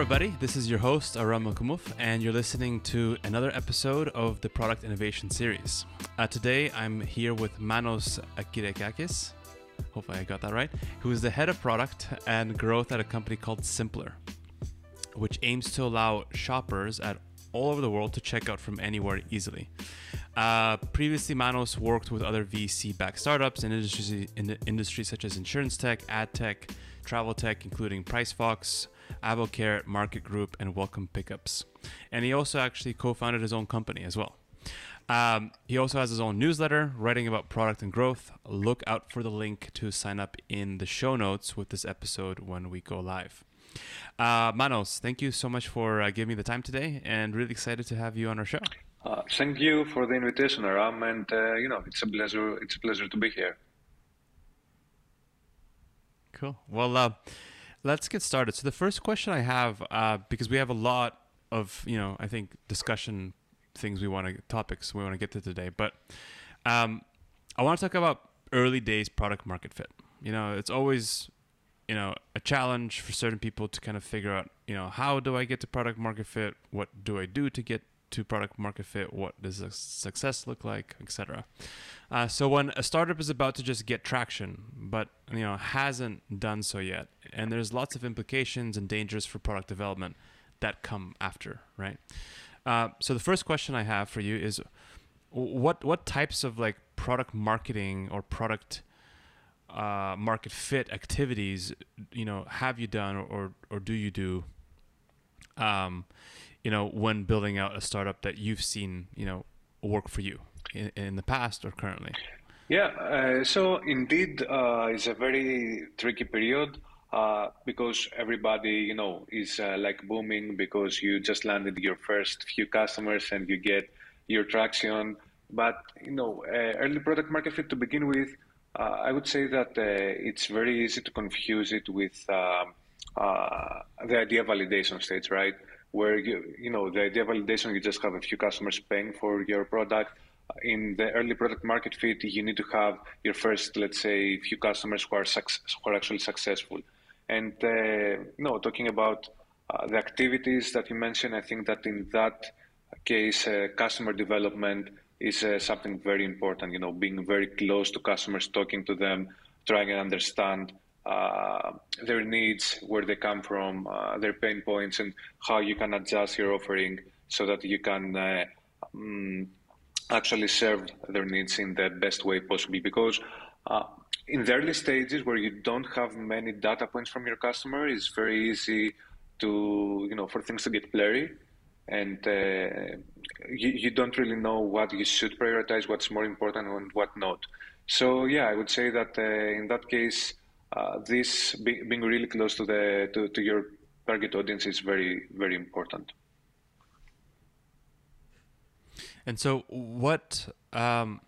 everybody. This is your host, Aram Kumuf, and you're listening to another episode of the Product Innovation Series. Uh, today, I'm here with Manos Akirekakis, hopefully I got that right, who is the head of product and growth at a company called Simpler, which aims to allow shoppers at all over the world to check out from anywhere easily. Uh, previously, Manos worked with other VC-backed startups in industries, in industries such as insurance tech, ad tech, travel tech, including PriceFox, Avocare, Market Group, and Welcome Pickups. And he also actually co-founded his own company as well. Um, he also has his own newsletter writing about product and growth. Look out for the link to sign up in the show notes with this episode when we go live. Uh, Manos, thank you so much for uh, giving me the time today, and really excited to have you on our show. Uh, thank you for the invitation, Aram, and uh, you know it's a pleasure. It's a pleasure to be here. Cool. Well, uh, let's get started. So the first question I have, uh, because we have a lot of you know, I think discussion things we want to topics we want to get to today, but um, I want to talk about early days product market fit. You know, it's always you know a challenge for certain people to kind of figure out you know how do i get to product market fit what do i do to get to product market fit what does success look like etc uh, so when a startup is about to just get traction but you know hasn't done so yet and there's lots of implications and dangers for product development that come after right? Uh, so the first question i have for you is what what types of like product marketing or product uh, market fit activities you know have you done or or do you do um, you know when building out a startup that you've seen you know work for you in, in the past or currently yeah uh, so indeed uh, it's a very tricky period uh, because everybody you know is uh, like booming because you just landed your first few customers and you get your traction but you know uh, early product market fit to begin with uh, I would say that it's very easy to confuse it with um, the idea validation stage, right? Where you, you know, the idea validation, you just have a few customers paying for your product. In the early product market fit, you need to have your first, let's say, few customers who are, who are actually successful. And, uh, talking about uh, the activities that you mentioned, I think that in that case, uh, customer development is uh, something very important. You know, being very close to customers, talking to them, trying to understand uh, their needs, where they come from, uh, their pain points, and how you can adjust your offering so that you can um, actually serve their needs in the best way possible. Because uh, in the early stages, where you don't have many data points from your customer, it's very easy to you know for things to get blurry and uh, you, you don't really know what you should prioritize, what's more important, and what not. So yeah, I would say that uh, in that case, uh, this be, being really close to the to, to your target audience is very very important. And so, what um,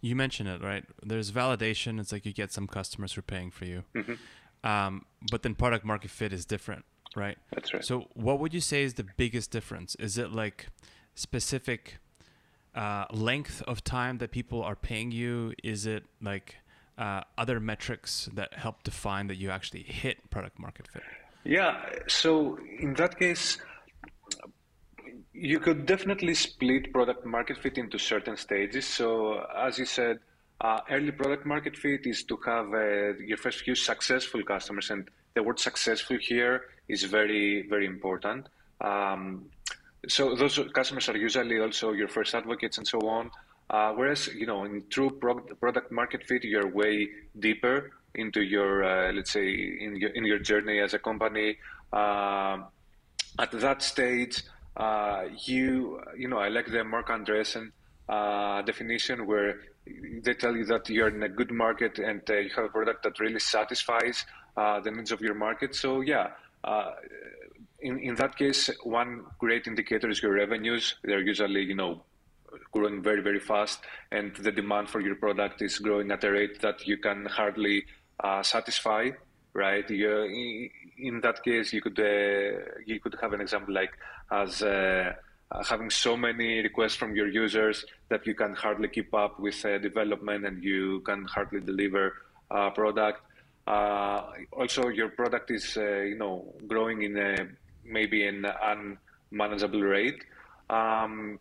you mentioned it right? There's validation. It's like you get some customers who are paying for you, mm-hmm. um, but then product market fit is different right? That's right. So, what would you say is the biggest difference? Is it like specific uh, length of time that people are paying you? Is it like uh, other metrics that help define that you actually hit product market fit? Yeah. So, in that case, you could definitely split product market fit into certain stages. So, as you said, uh, early product market fit is to have uh, your first few successful customers, and the word successful here is very, very important. Um, so those customers are usually also your first advocates and so on. Uh, whereas, you know, in true product market fit, you're way deeper into your, uh, let's say, in your, in your journey as a company. Uh, at that stage, uh, you, you know, I like the Marc Andreessen uh, definition where they tell you that you're in a good market and uh, you have a product that really satisfies the needs of your market. So yeah, in in that case, one great indicator is your revenues. They're usually you know growing very very fast, and the demand for your product is growing at a rate that you can hardly uh, satisfy. Right? You, in that case, you could uh, you could have an example like as uh, having so many requests from your users that you can hardly keep up with uh, development and you can hardly deliver a product. Uh, also, your product is, uh, you know, growing in a maybe an unmanageable rate. Um,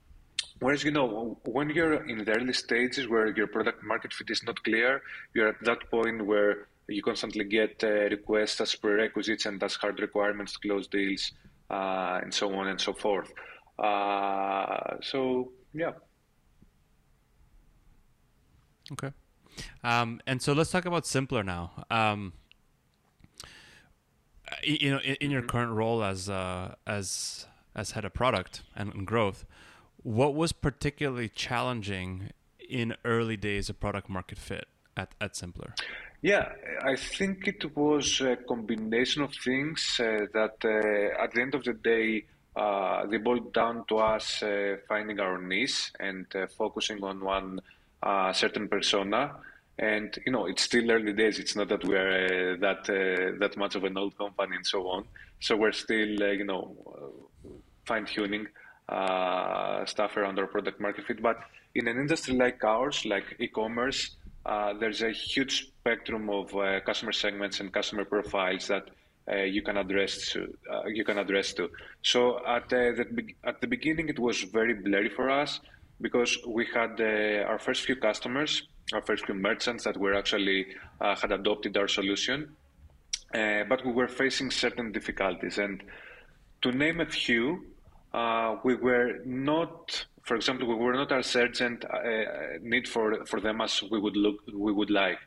whereas, you know, when you're in the early stages where your product market fit is not clear, you're at that point where you constantly get uh, requests as prerequisites and as hard requirements to close deals, uh, and so on and so forth. Uh, so, yeah. Okay. Um, and so let's talk about Simpler now. Um, you know, in, in, your mm-hmm. current role as uh, as as head of product and, and, growth, what was particularly challenging in early days of product market fit at, at Simpler? Yeah, I think it was a combination of things uh, that uh, at the end of the day, uh, they boiled down to us uh, finding our niche and uh, focusing on one uh, certain persona. And you know, it's still early days. It's not that we're that that much of an old company and so on. So we're still, you know, fine tuning stuff around our product market fit. But in an industry like ours, like e-commerce, uh, there's a huge spectrum of uh, customer segments and customer profiles that uh, you can address to. Uh, you can address to. So at the at the beginning, it was very blurry for us because we had uh, our first few customers, our first few merchants that were actually had adopted our solution, but we were facing certain difficulties. And to name a few, we were not for example, we were not as urgent uh, need for, for them as we would look we would like.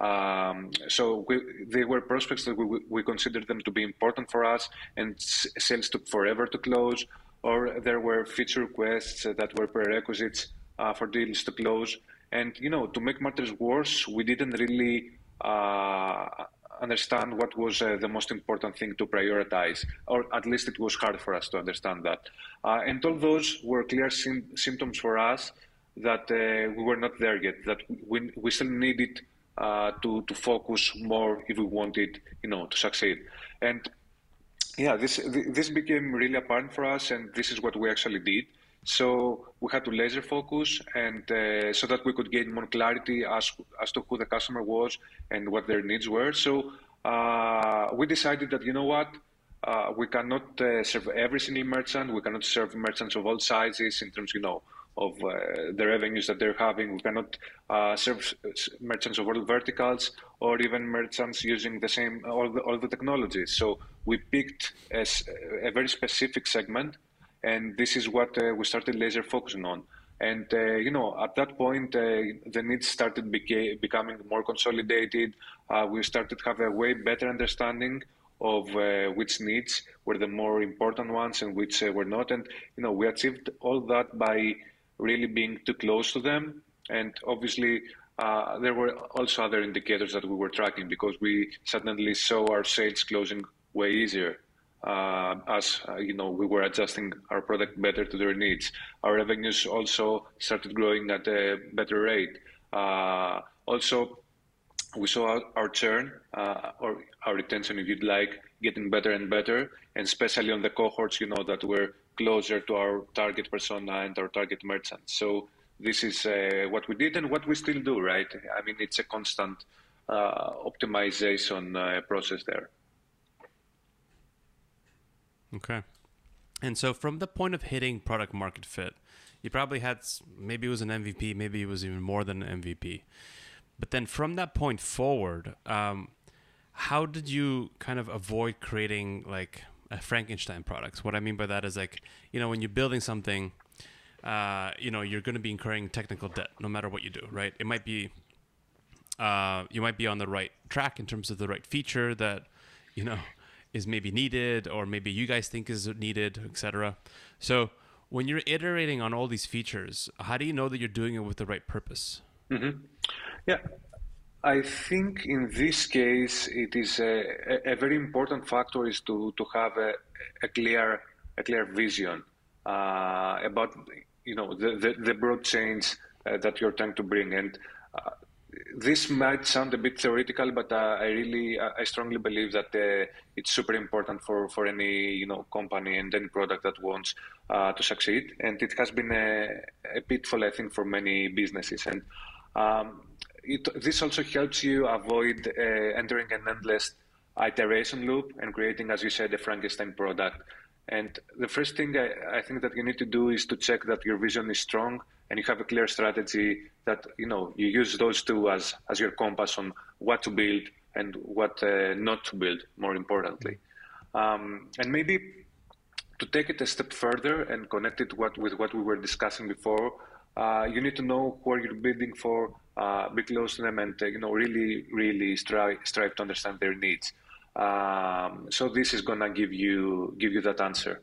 Um, so we, they were prospects that we, we considered them to be important for us, and sales took forever to close. Or there were feature requests that were prerequisites uh, for deals to close. And you know, to make matters worse, we didn't really uh, understand what was uh, the most important thing to prioritize, or at least it was hard for us to understand that. Uh, and all those were clear sim- symptoms for us that uh, we were not there yet, that we, we still needed uh, to, to focus more if we wanted, you know, to succeed. And yeah, this, this became really apparent for us, and this is what we actually did. So we had to laser focus, and uh, so that we could gain more clarity as as to who the customer was and what their needs were. So uh, we decided that you know what, uh, we cannot uh, serve every single merchant. We cannot serve merchants of all sizes in terms, you know, of uh, the revenues that they're having. We cannot uh, serve merchants of all verticals or even merchants using the same all the, all the technologies. So we picked a, a very specific segment and this is what uh, we started laser focusing on. And uh, you know, at that point, uh, the needs started beca- becoming more consolidated. Uh, we started to have a way better understanding of uh, which needs were the more important ones and which uh, were not. And you know, we achieved all that by really being too close to them. And obviously, there were also other indicators that we were tracking because we suddenly saw our sales closing way easier uh, as uh, you know we were adjusting our product better to their needs. Our revenues also started growing at a better rate. Uh, also, we saw our churn or our retention, if you'd like, getting better and better, and especially on the cohorts, you know, that were closer to our target persona and our target merchants. So this is uh, what we did and what we still do, right? I mean, it's a constant uh, optimization uh, process there. Okay. And so from the point of hitting product market fit, you probably had maybe it was an MVP, maybe it was even more than an MVP. But then from that point forward, um, how did you kind of avoid creating like a Frankenstein products? What I mean by that is like, you know, when you're building something, uh, you know, you're going to be incurring technical debt no matter what you do, right? It might be, uh, you might be on the right track in terms of the right feature that, you know, is maybe needed or maybe you guys think is needed, etc. So when you're iterating on all these features, how do you know that you're doing it with the right purpose? Mm-hmm. Yeah, I think in this case it is a, a very important factor is to to have a, a clear a clear vision uh, about you know the, the, the broad change uh, that you're trying to bring and uh, this might sound a bit theoretical, but uh, I really, uh, I strongly believe that uh, it's super important for, for any you know company and any product that wants uh, to succeed. And it has been a, a, pitfall, I think, for many businesses. And um, it, this also helps you avoid uh, entering an endless iteration loop and creating, as you said, a Frankenstein product. And the first thing I, I, think that you need to do is to check that your vision is strong and you have a clear strategy that you know you use those two as as your compass on what to build and what uh, not to build. More importantly, um, and maybe to take it a step further and connect it what, with what we were discussing before, uh, you need to know who are you're building for, uh, be close to them, and uh, you know really, really strive strive to understand their needs. Um, so this is gonna give you give you that answer.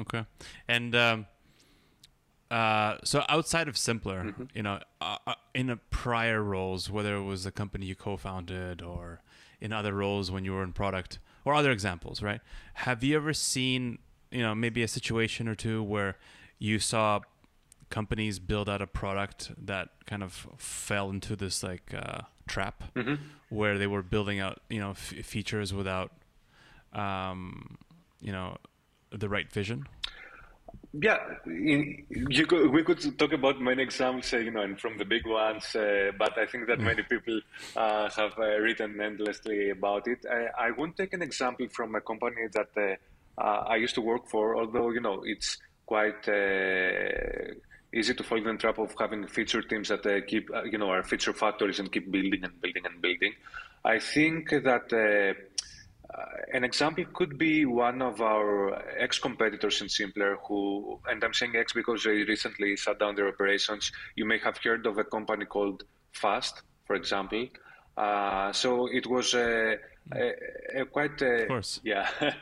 Okay, and um, uh, so outside of Simpler, mm-hmm. you know, uh, uh in a prior roles, whether it was a company you co-founded or in other roles when you were in product or other examples, right? Have you ever seen, you know, maybe a situation or two where you saw companies build out a product that kind of fell into this like uh, trap mm-hmm. where they were building out you know f- features without um, you know the right vision? Yeah in, you could, we could talk about many examples uh, you know and from the big ones uh, but i think that many people uh, have uh, written endlessly about it. I, I won't take an example from a company that uh, uh, i used to work for although you know it's quite easy to fall in the trap of having feature teams that uh, keep, uh, you know, are feature factories and keep building and building and building. I think that uh, an example could be one of our ex-competitors in Simpler who, and I'm saying ex because they recently shut down their operations. You may have heard of a company called Fast, for example. Uh, so it was a, a, a quite a, of course. yeah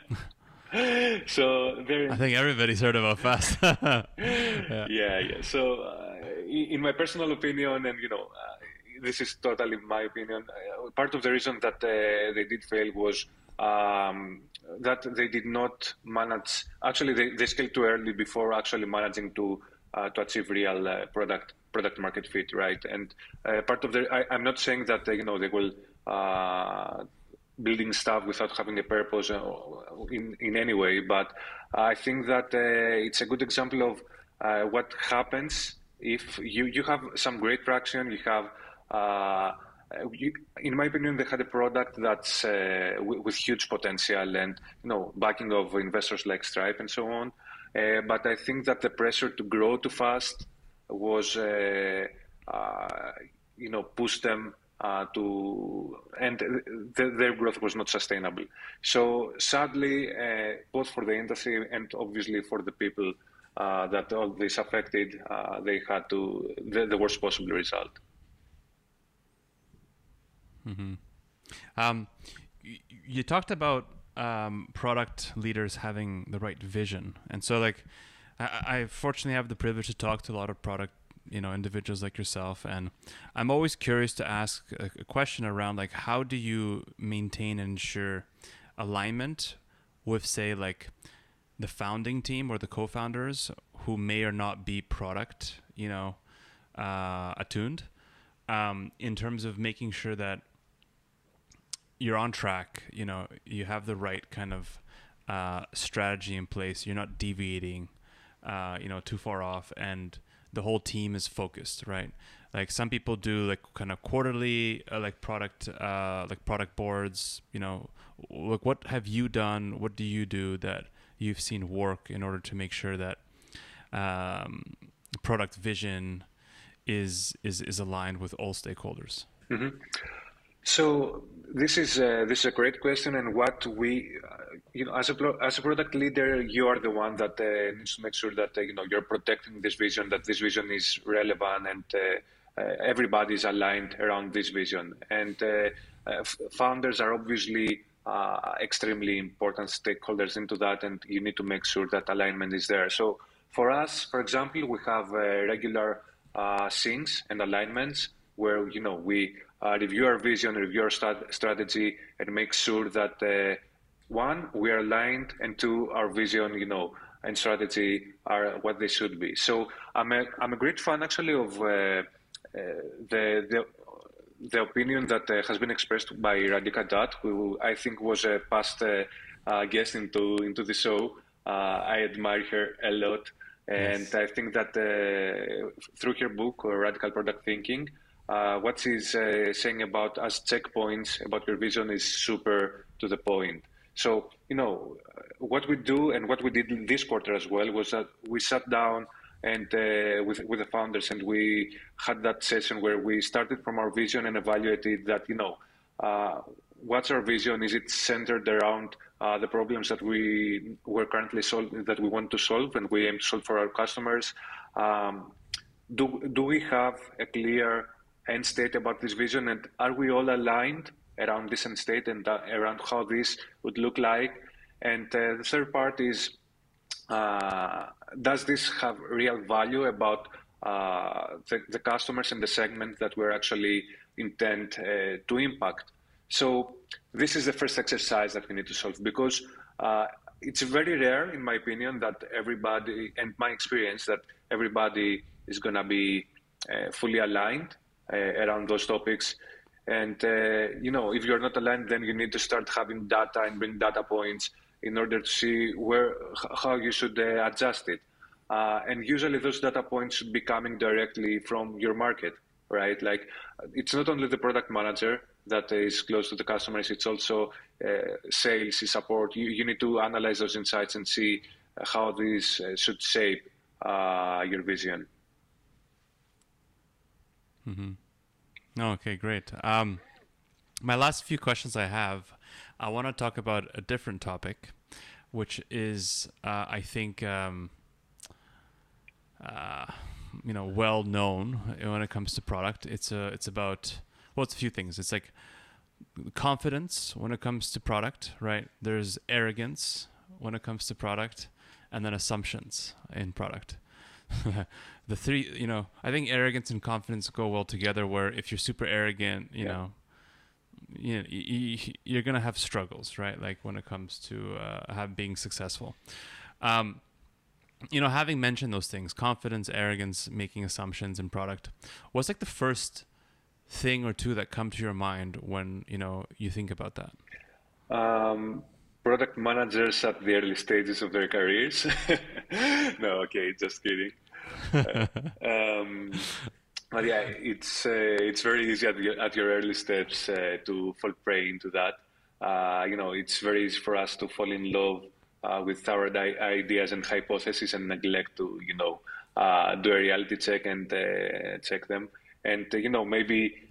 so there. I think everybody's heard about Fast. yeah. yeah, yeah. So, uh, in my personal opinion, and you know, uh, this is totally my opinion. Uh, part of the reason that uh, they did fail was um, that they did not manage. Actually, they, they scaled too early before actually managing to uh, to achieve real uh, product product market fit, right? And part of the, I, am not saying that they, you know they will building stuff without having a purpose uh, in, in any way. But I think that uh, it's a good example of uh, what happens if you, you have some great traction, you have in my opinion, they had a product that's uh, with, huge potential and you know backing of investors like Stripe and so on. Uh, but I think that the pressure to grow too fast was, uh, you know, pushed them uh, to and th- their growth was not sustainable. So sadly, uh, both for the industry and obviously for the people uh, that all this affected, uh, they had to the, the, worst possible result. Mm-hmm. Um, you, talked about um, product leaders having the right vision, and so like I, I fortunately have the privilege to talk to a lot of product you know individuals like yourself and i'm always curious to ask a, a question around like how do you maintain and ensure alignment with say like the founding team or the co-founders who may or not be product you know uh, attuned um, in terms of making sure that you're on track you know you have the right kind of uh, strategy in place you're not deviating uh, you know too far off and the whole team is focused, right? Like some people do like kind of quarterly, uh, like product, uh, like product boards. You know, like what have you done? What do you do that you've seen work in order to make sure that um, product vision is is is aligned with all stakeholders? Mm-hmm. So this is a, this is a great question, and what we, uh, you know, as a as a product leader, you are the one that uh, needs to make sure that uh, you know you're protecting this vision, that this vision is relevant, and uh, uh, everybody is aligned around this vision. And uh, founders are obviously extremely important stakeholders into that, and you need to make sure that alignment is there. So for us, for example, we have regular syncs and alignments where you know we uh, review our vision, review our stat- strategy, and make sure that uh, one, we are aligned, and two, our vision, you know, and strategy are what they should be. So I'm a I'm a great fan actually of uh, uh the the the opinion that uh, has been expressed by Radhika Dutt, who I think was a past uh, guest into into the show. I admire her a lot. And yes. I think that uh, through her book, Radical Product Thinking, uh, what he's uh, saying about us checkpoints about your vision is super to the point. So, you know, what we do and what we did this quarter as well was that we sat down and uh, with with the founders and we had that session where we started from our vision and evaluated that, you know, uh, what's our vision? Is it centered around uh, the problems that we were currently solving, that we want to solve and we aim to solve for our customers? Um, do do we have a clear end state about this vision, and are we all aligned around this end state and uh, around how this would look like? And uh, the third part is, uh, does this have real value about uh, the, the, customers and the segment that we're actually intend uh, to impact? So this is the first exercise that we need to solve because uh, it's very rare, in my opinion, that everybody, and my experience, that everybody is going to be fully aligned uh, Uh, around those topics. And uh, you know, if you're not aligned, then you need to start having data and bring data points in order to see where how you should uh, adjust it. Uh, and usually, those data points should be coming directly from your market, right? Like, it's not only the product manager that is close to the customers; it's also uh, sales, support. You, you need to analyze those insights and see how these should shape your vision. Mm-hmm. Okay, great. Um, my last few questions I have, I want to talk about a different topic, which is, uh, I think, um, uh, you know, well known when it comes to product. It's a, it's about, well, it's a few things. It's like confidence when it comes to product, right? There's arrogance when it comes to product, and then assumptions in product. the three, you know, I think arrogance and confidence go well together. Where if you're super arrogant, you yeah. know, you know, you, are gonna have struggles, right? Like when it comes to uh, have being successful. Um, you know, having mentioned those things, confidence, arrogance, making assumptions in product, what's like the first thing or two that come to your mind when you know you think about that? Um, product managers at the early stages of their careers. no, okay, just kidding. Uh, um, but yeah, it's uh, it's very easy at, your, at your early steps uh, to fall prey into that. Uh, you know, it's very easy for us to fall in love uh, with our ideas and hypotheses and neglect to, you know, uh, do a reality check and check them. And you know, maybe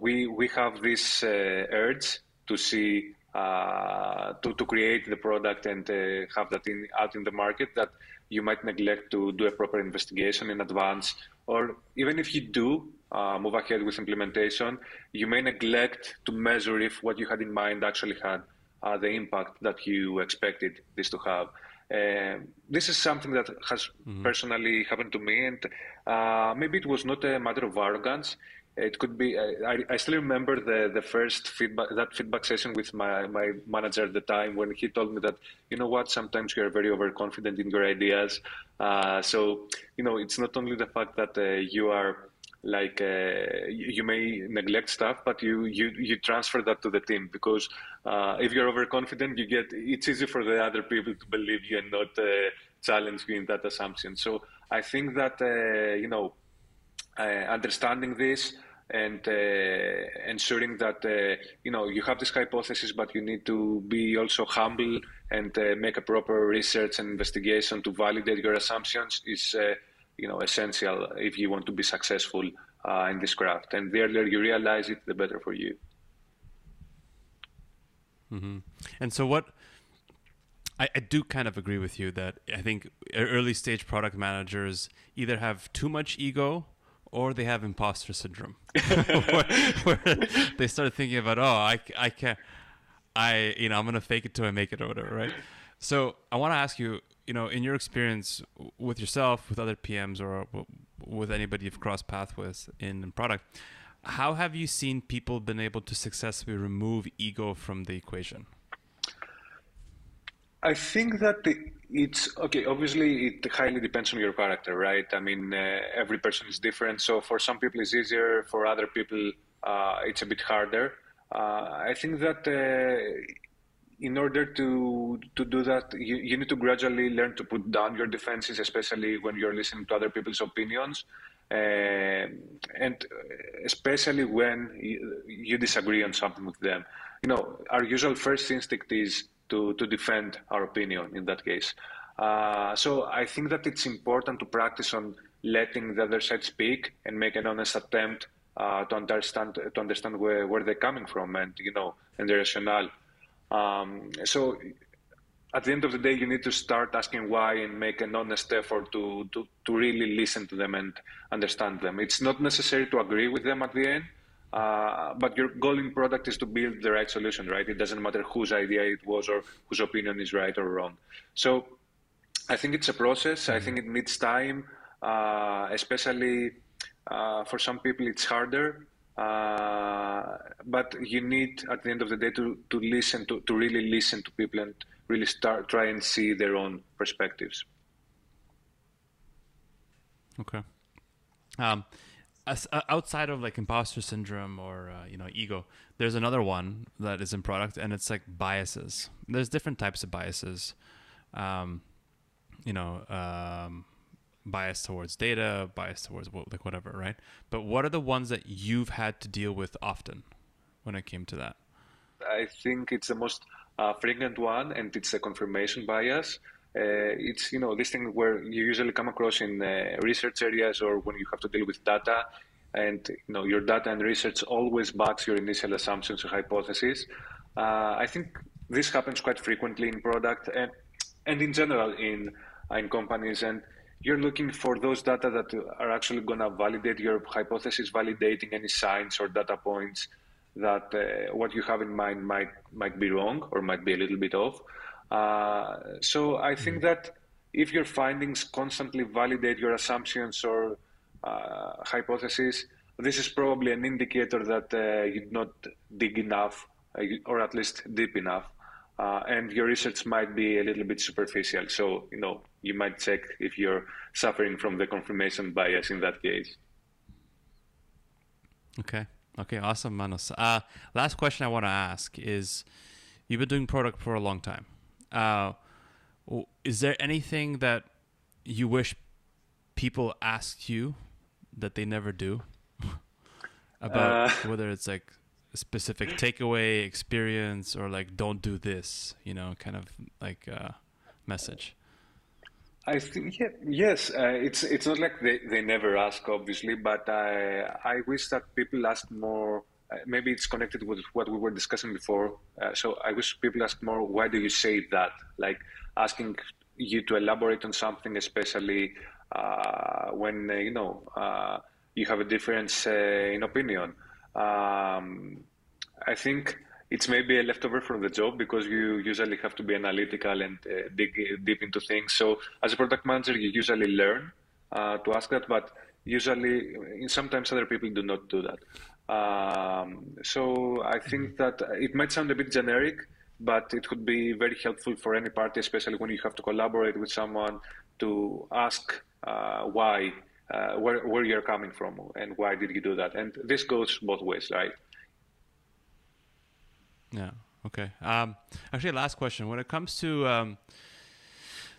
we we have this urge to see uh, to, to create the product and uh, have that in, out in the market that you might neglect to do a proper investigation in advance. Or even if you do uh, move ahead with implementation, you may neglect to measure if what you had in mind actually had uh, the impact that you expected this to have. Uh, this is something that has mm-hmm. personally happened to me, and uh, maybe it was not a matter of arrogance it could be I, I still remember the, the first feedback that feedback session with my, my manager at the time when he told me that you know what? Sometimes you are very overconfident in your ideas. Uh, so you know it's not only the fact that uh, you are like uh, you may neglect stuff but you, you you transfer that to the team because uh, if you're overconfident you get it's easy for the other people to believe you and not uh, challenge you in that assumption. So i think that uh, you know understanding this and uh, ensuring that uh, you know you have this hypothesis, but you need to be also humble and make a proper research and investigation to validate your assumptions is you know essential if you want to be successful in this craft. And the earlier you realize it, the better for you. Mm-hmm. And so, what I, I, do kind of agree with you that I think early stage product managers either have too much ego or they have imposter syndrome, where, where, they start thinking about, oh, I, I can't, I, you know, I'm gonna fake it till I make it or whatever, right? So I want to ask you, you know, in your experience with yourself, with other PMs, or with anybody you've crossed paths with in product, how have you seen people been able to successfully remove ego from the equation? I think that the, it's okay. Obviously, it highly depends on your character, right? I mean, uh, every person is different. So for some people, it's easier. For other people, uh, it's a bit harder. Uh, I think that uh, in order to to do that, you, you need to gradually learn to put down your defenses, especially when you're listening to other people's opinions, and especially when you, you, disagree on something with them. You know, our usual first instinct is to, to defend our opinion in that case. Uh, so I think that it's important to practice on letting the other side speak and make an honest attempt uh, to understand to understand where, where they're coming from and you know and the rationale. Um, so at the end of the day, you need to start asking why and make an honest effort to, to, to really listen to them and understand them. It's not necessary to agree with them at the end, uh, but your goal in product is to build the right solution, right? It doesn't matter whose idea it was or whose opinion is right or wrong. So I think it's a process. I think it needs time, uh, especially uh, for some people it's harder. Uh, but you need, at the end of the day, to, to listen, to, to really listen to people and really start try and see their own perspectives. Okay. Um, outside of like imposter syndrome or uh, you know ego, there's another one that is in product, and it's like biases. There's different types of biases. Um, you know, um, bias towards data, bias towards like whatever, right? But what are the ones that you've had to deal with often when it came to that? I think it's the most uh, frequent one, and it's a confirmation bias. Uh, it's you know this thing where you usually come across in uh, research areas or when you have to deal with data, and you know your data and research always backs your initial assumptions or hypotheses. Uh, I think this happens quite frequently in product and and in general in in companies and you're looking for those data that are actually going to validate your hypothesis, validating any signs or data points that uh, what you have in mind might might be wrong or might be a little bit off. Uh, so I think mm-hmm. that if your findings constantly validate your assumptions or uh, hypotheses, this is probably an indicator that uh, you did not dig enough, uh, or at least deep enough, uh, and your research might be a little bit superficial. So you know you might check if you're suffering from the confirmation bias in that case. Okay. Okay. Awesome, Manos. Uh, last question I want to ask is: You've been doing product for a long time. Uh, is there anything that you wish people asked you that they never do about uh, whether it's like a specific takeaway experience or like don't do this you know kind of like uh, message I think yeah, yes. Uh, it's it's not like they, they never ask, obviously, but I I wish that people ask more. Uh, maybe it's connected with what we were discussing before. Uh, so I wish people ask more. Why do you say that? Like asking you to elaborate on something, especially uh, when uh, you know uh, you have a difference in opinion. Um, I think it's maybe a leftover from the job because you usually have to be analytical and uh, dig deep into things. So as a product manager, you usually learn uh, to ask that, but usually sometimes other people do not do that. Um, so I think that it might sound a bit generic, but it could be very helpful for any party, especially when you have to collaborate with someone to ask uh, why, uh, where, where you're coming from and why did you do that. And this goes both ways, right? Yeah. Okay. Um, actually, last question. When it comes to, um,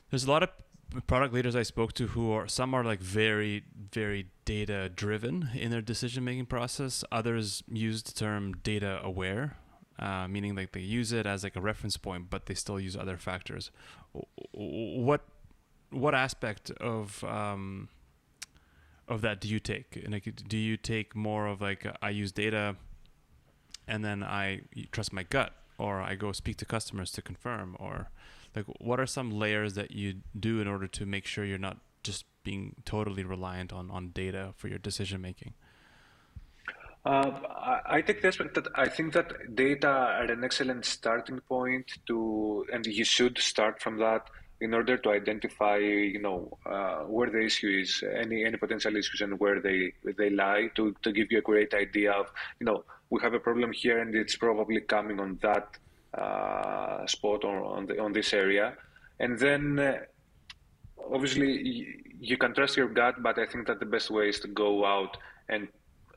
there's a lot of product leaders I spoke to who are some are like very, very data driven in their decision making process. Others use the term data aware, uh, meaning like they use it as like a reference point, but they still use other factors. What what aspect of um, of that do you take? And like, do you take more of like I use data and then I trust my gut or I go speak to customers to confirm or like what are some layers that you do in order to make sure you're not just being totally reliant on on data for your decision making? Uh, I the aspect that I think that data are an excellent starting point to, and you should start from that in order to identify, you know, uh, where the issue is, any any potential issues, and where they they lie, to to give you a great idea of, you know, we have a problem here and it's probably coming on that spot or on, the, on this area. And then uh, obviously you can trust your gut, but I think that the best way is to go out and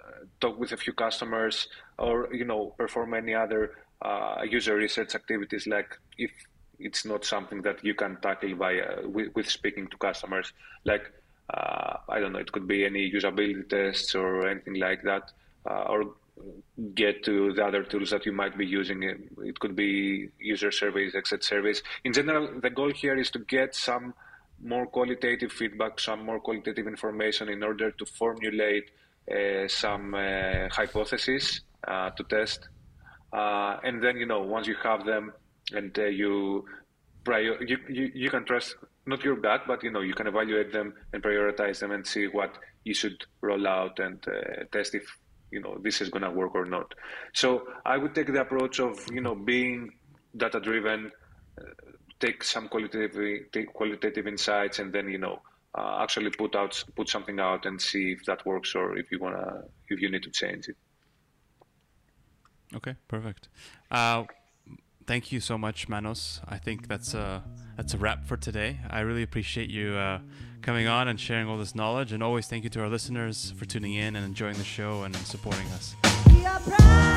uh, talk with a few customers or, you know, perform any other uh, user research activities like if it's not something that you can tackle by with, with speaking to customers like uh, I don't know, it could be any usability tests or anything like that, uh, or get to the other tools that you might be using. It could be user surveys, exit surveys. In general, the goal here is to get some more qualitative feedback, some more qualitative information in order to formulate uh, some uh, hypotheses uh, to test. Uh, and then, you know, once you have them and uh, you, prior- you, you, you can trust not your gut, but, you know, you can evaluate them and prioritize them and see what you should roll out and uh, test if you know this is going to work or not. So i would take the approach of you know being data driven uh, take some qualitative take qualitative insights and then you know uh, actually put out put something out and see if that works or if you want to if you need to change it. Okay perfect. Uh, thank you so much manos i think that's a that's a wrap for today i really appreciate you uh, coming on and sharing all this knowledge. And always thank you to our listeners for tuning in and enjoying the show and supporting us.